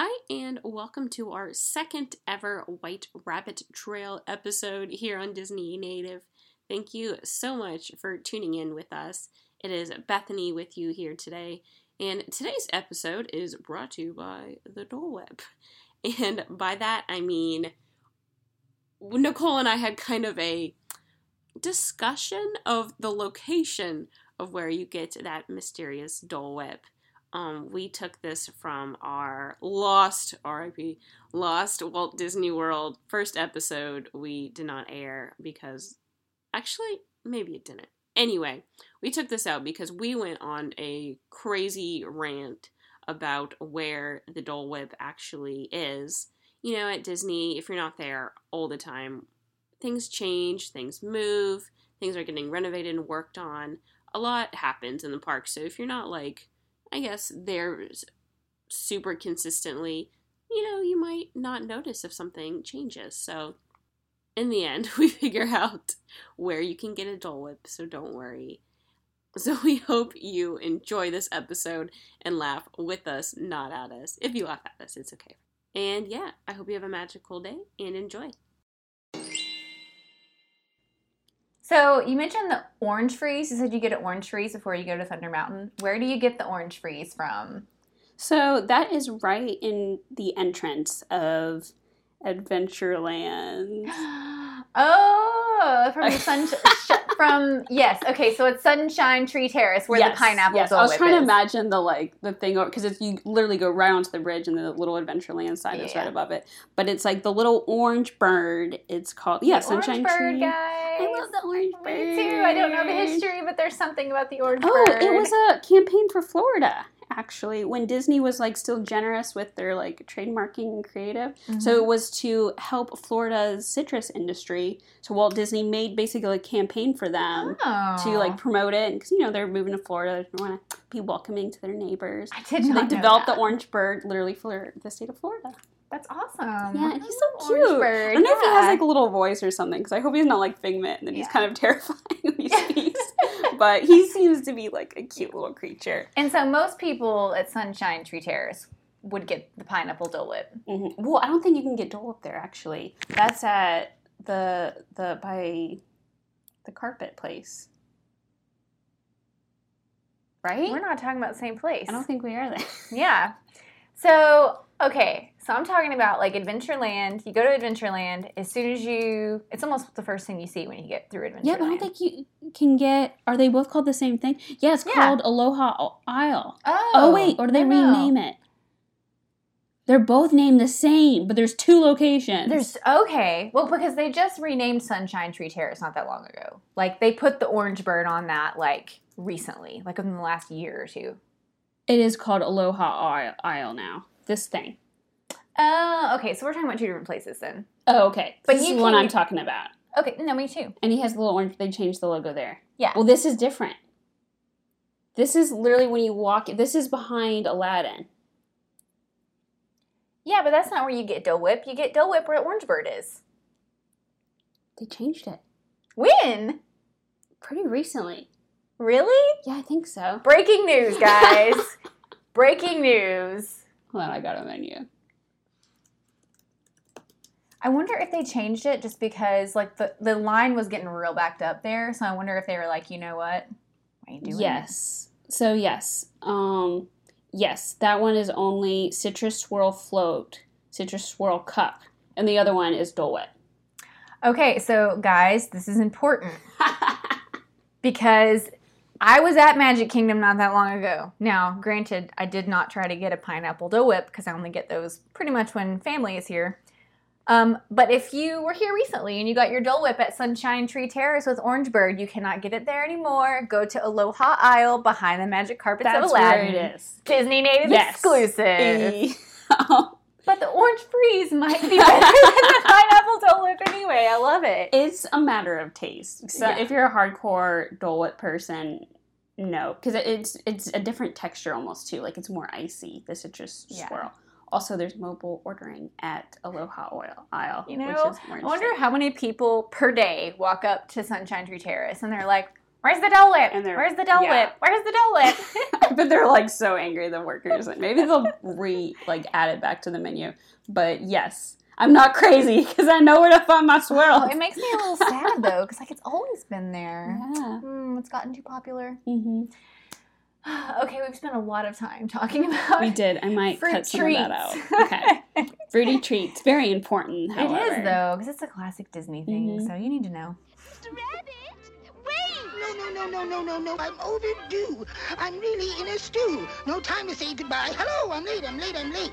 Hi, and welcome to our second ever White Rabbit Trail episode here on Disney Native. Thank you so much for tuning in with us. It is Bethany with you here today, and today's episode is brought to you by the Dole Whip. And by that, I mean Nicole and I had kind of a discussion of the location of where you get that mysterious Dole Whip. Um, we took this from our lost RIP lost Walt Disney World first episode. We did not air because actually maybe it didn't. Anyway, we took this out because we went on a crazy rant about where the Dole Whip actually is. You know, at Disney, if you're not there all the time, things change, things move, things are getting renovated and worked on. A lot happens in the park. So if you're not like I guess there's super consistently, you know, you might not notice if something changes. So in the end, we figure out where you can get a Dole Whip, so don't worry. So we hope you enjoy this episode and laugh with us, not at us. If you laugh at us, it's okay. And yeah, I hope you have a magical day and enjoy. So you mentioned the orange freeze. You said you get an orange freeze before you go to Thunder Mountain. Where do you get the orange freeze from? So that is right in the entrance of Adventureland. oh, from the sun from yes. Okay, so it's Sunshine Tree Terrace where yes, the pineapple. Yes, I was trying is. to imagine the like the thing because it's you literally go right onto the bridge and the little Adventureland sign is right above it. But it's like the little orange bird. It's called yeah, The Sunshine orange bird, Tree. guys. I love the orange bird. Me too. I don't know the history, but there's something about the orange Oh, bird. Oh, it was a campaign for Florida actually when Disney was like still generous with their like trademarking and creative. So Mm-hmm. it was to help Florida's citrus industry. So Walt Disney made basically a campaign for them oh. to like promote it because you know they're moving to Florida. They want to be welcoming to their neighbors. I did So not they developed that. the orange bird literally for the state of Florida. That's awesome. Yeah, and he's so cute. Bird. I don't know if he has like a little voice or something because I hope he's not like Figment and then he's kind of terrifying when he speaks. But he seems to be like a cute little creature. And so most people at Sunshine Tree Terrace would get the pineapple Dole Whip. hmm Well, I don't think you can get Dole up there actually. That's at the the by the carpet place, right? We're not talking about the same place. I don't think we are there. Yeah. So, okay. So I'm talking about like Adventureland. You go to Adventureland as soon as you, it's almost the first thing you see when you get through Adventureland. Yeah, but I don't think you can get. Are they both called the same thing? Yeah, it's Yeah. called Aloha Isle. Oh, Oh, wait, or do they no, rename it? They're both named the same, but there's two locations. There's okay. Well, because they just renamed Sunshine Tree Terrace not that long ago. Like they put the orange bird on that like recently, like within the last year or two. It is called Aloha Isle, now. This thing. Oh, okay. So we're talking about two different places then. Oh, okay. But this is the one I'm talking about. Okay, no, me too. And he has the little orange. They changed the logo there. Yeah. Well, this is different. This is literally when you walk. This is behind Aladdin. Yeah, but that's not where you get Dole Whip. You get Dole Whip where Orange Bird is. They changed it When? pretty recently. Really? Yeah, I think so. Breaking news, guys. Breaking news. Hold on, I got a menu. I wonder if they changed it just because like the, the line was getting real backed up there. So I wonder if they were like, you know what? Why doing it? Yes. So yes. Um yes, that one is only citrus swirl float, citrus swirl cup, and the other one is Dole Whip. Okay, so guys, this is important because I was at Magic Kingdom not that long ago. Now, granted, I did not try to get a pineapple Dole Whip because I only get those pretty much when family is here. Um, but if you were here recently and you got your Dole Whip at Sunshine Tree Terrace with Orange Bird, you cannot get it there anymore. Go to Aloha Isle behind the magic carpets That's of where Aladdin. it is. Disney native Yes. exclusive. But the orange freeze might be better than the pineapple Dole Whip anyway. I love it. it's a matter of taste. So Yeah. if you're a hardcore Dole Whip person, no, because it's it's a different texture almost too. Like it's more icy. The citrus Yeah. swirl. Also, there's mobile ordering at Aloha Oil Isle, You know, which is I wonder how many people per day walk up to Sunshine Tree Terrace and they're like, Where's the Dole Whip? And they're- Where's the Dole yeah. Whip? Where's the Dole Whip? but they're like so angry the workers like maybe they'll re like add it back to the menu but yes i'm not crazy because i know where to find my swirl Oh, it makes me a little sad though, because like it's always been there. yeah. Mm, it's gotten too popular. hmm okay, we've spent a lot of time talking about we did i might fruit cut some treats. of that out okay fruity treats very important It however. is though, because it's a classic Disney thing, Mhm. so you need to know. Mr. Rabbit, wait! No, no, no, no, no, no, no. I'm overdue. I'm really in a stew. No time to say goodbye. Hello, I'm late, I'm late, I'm late.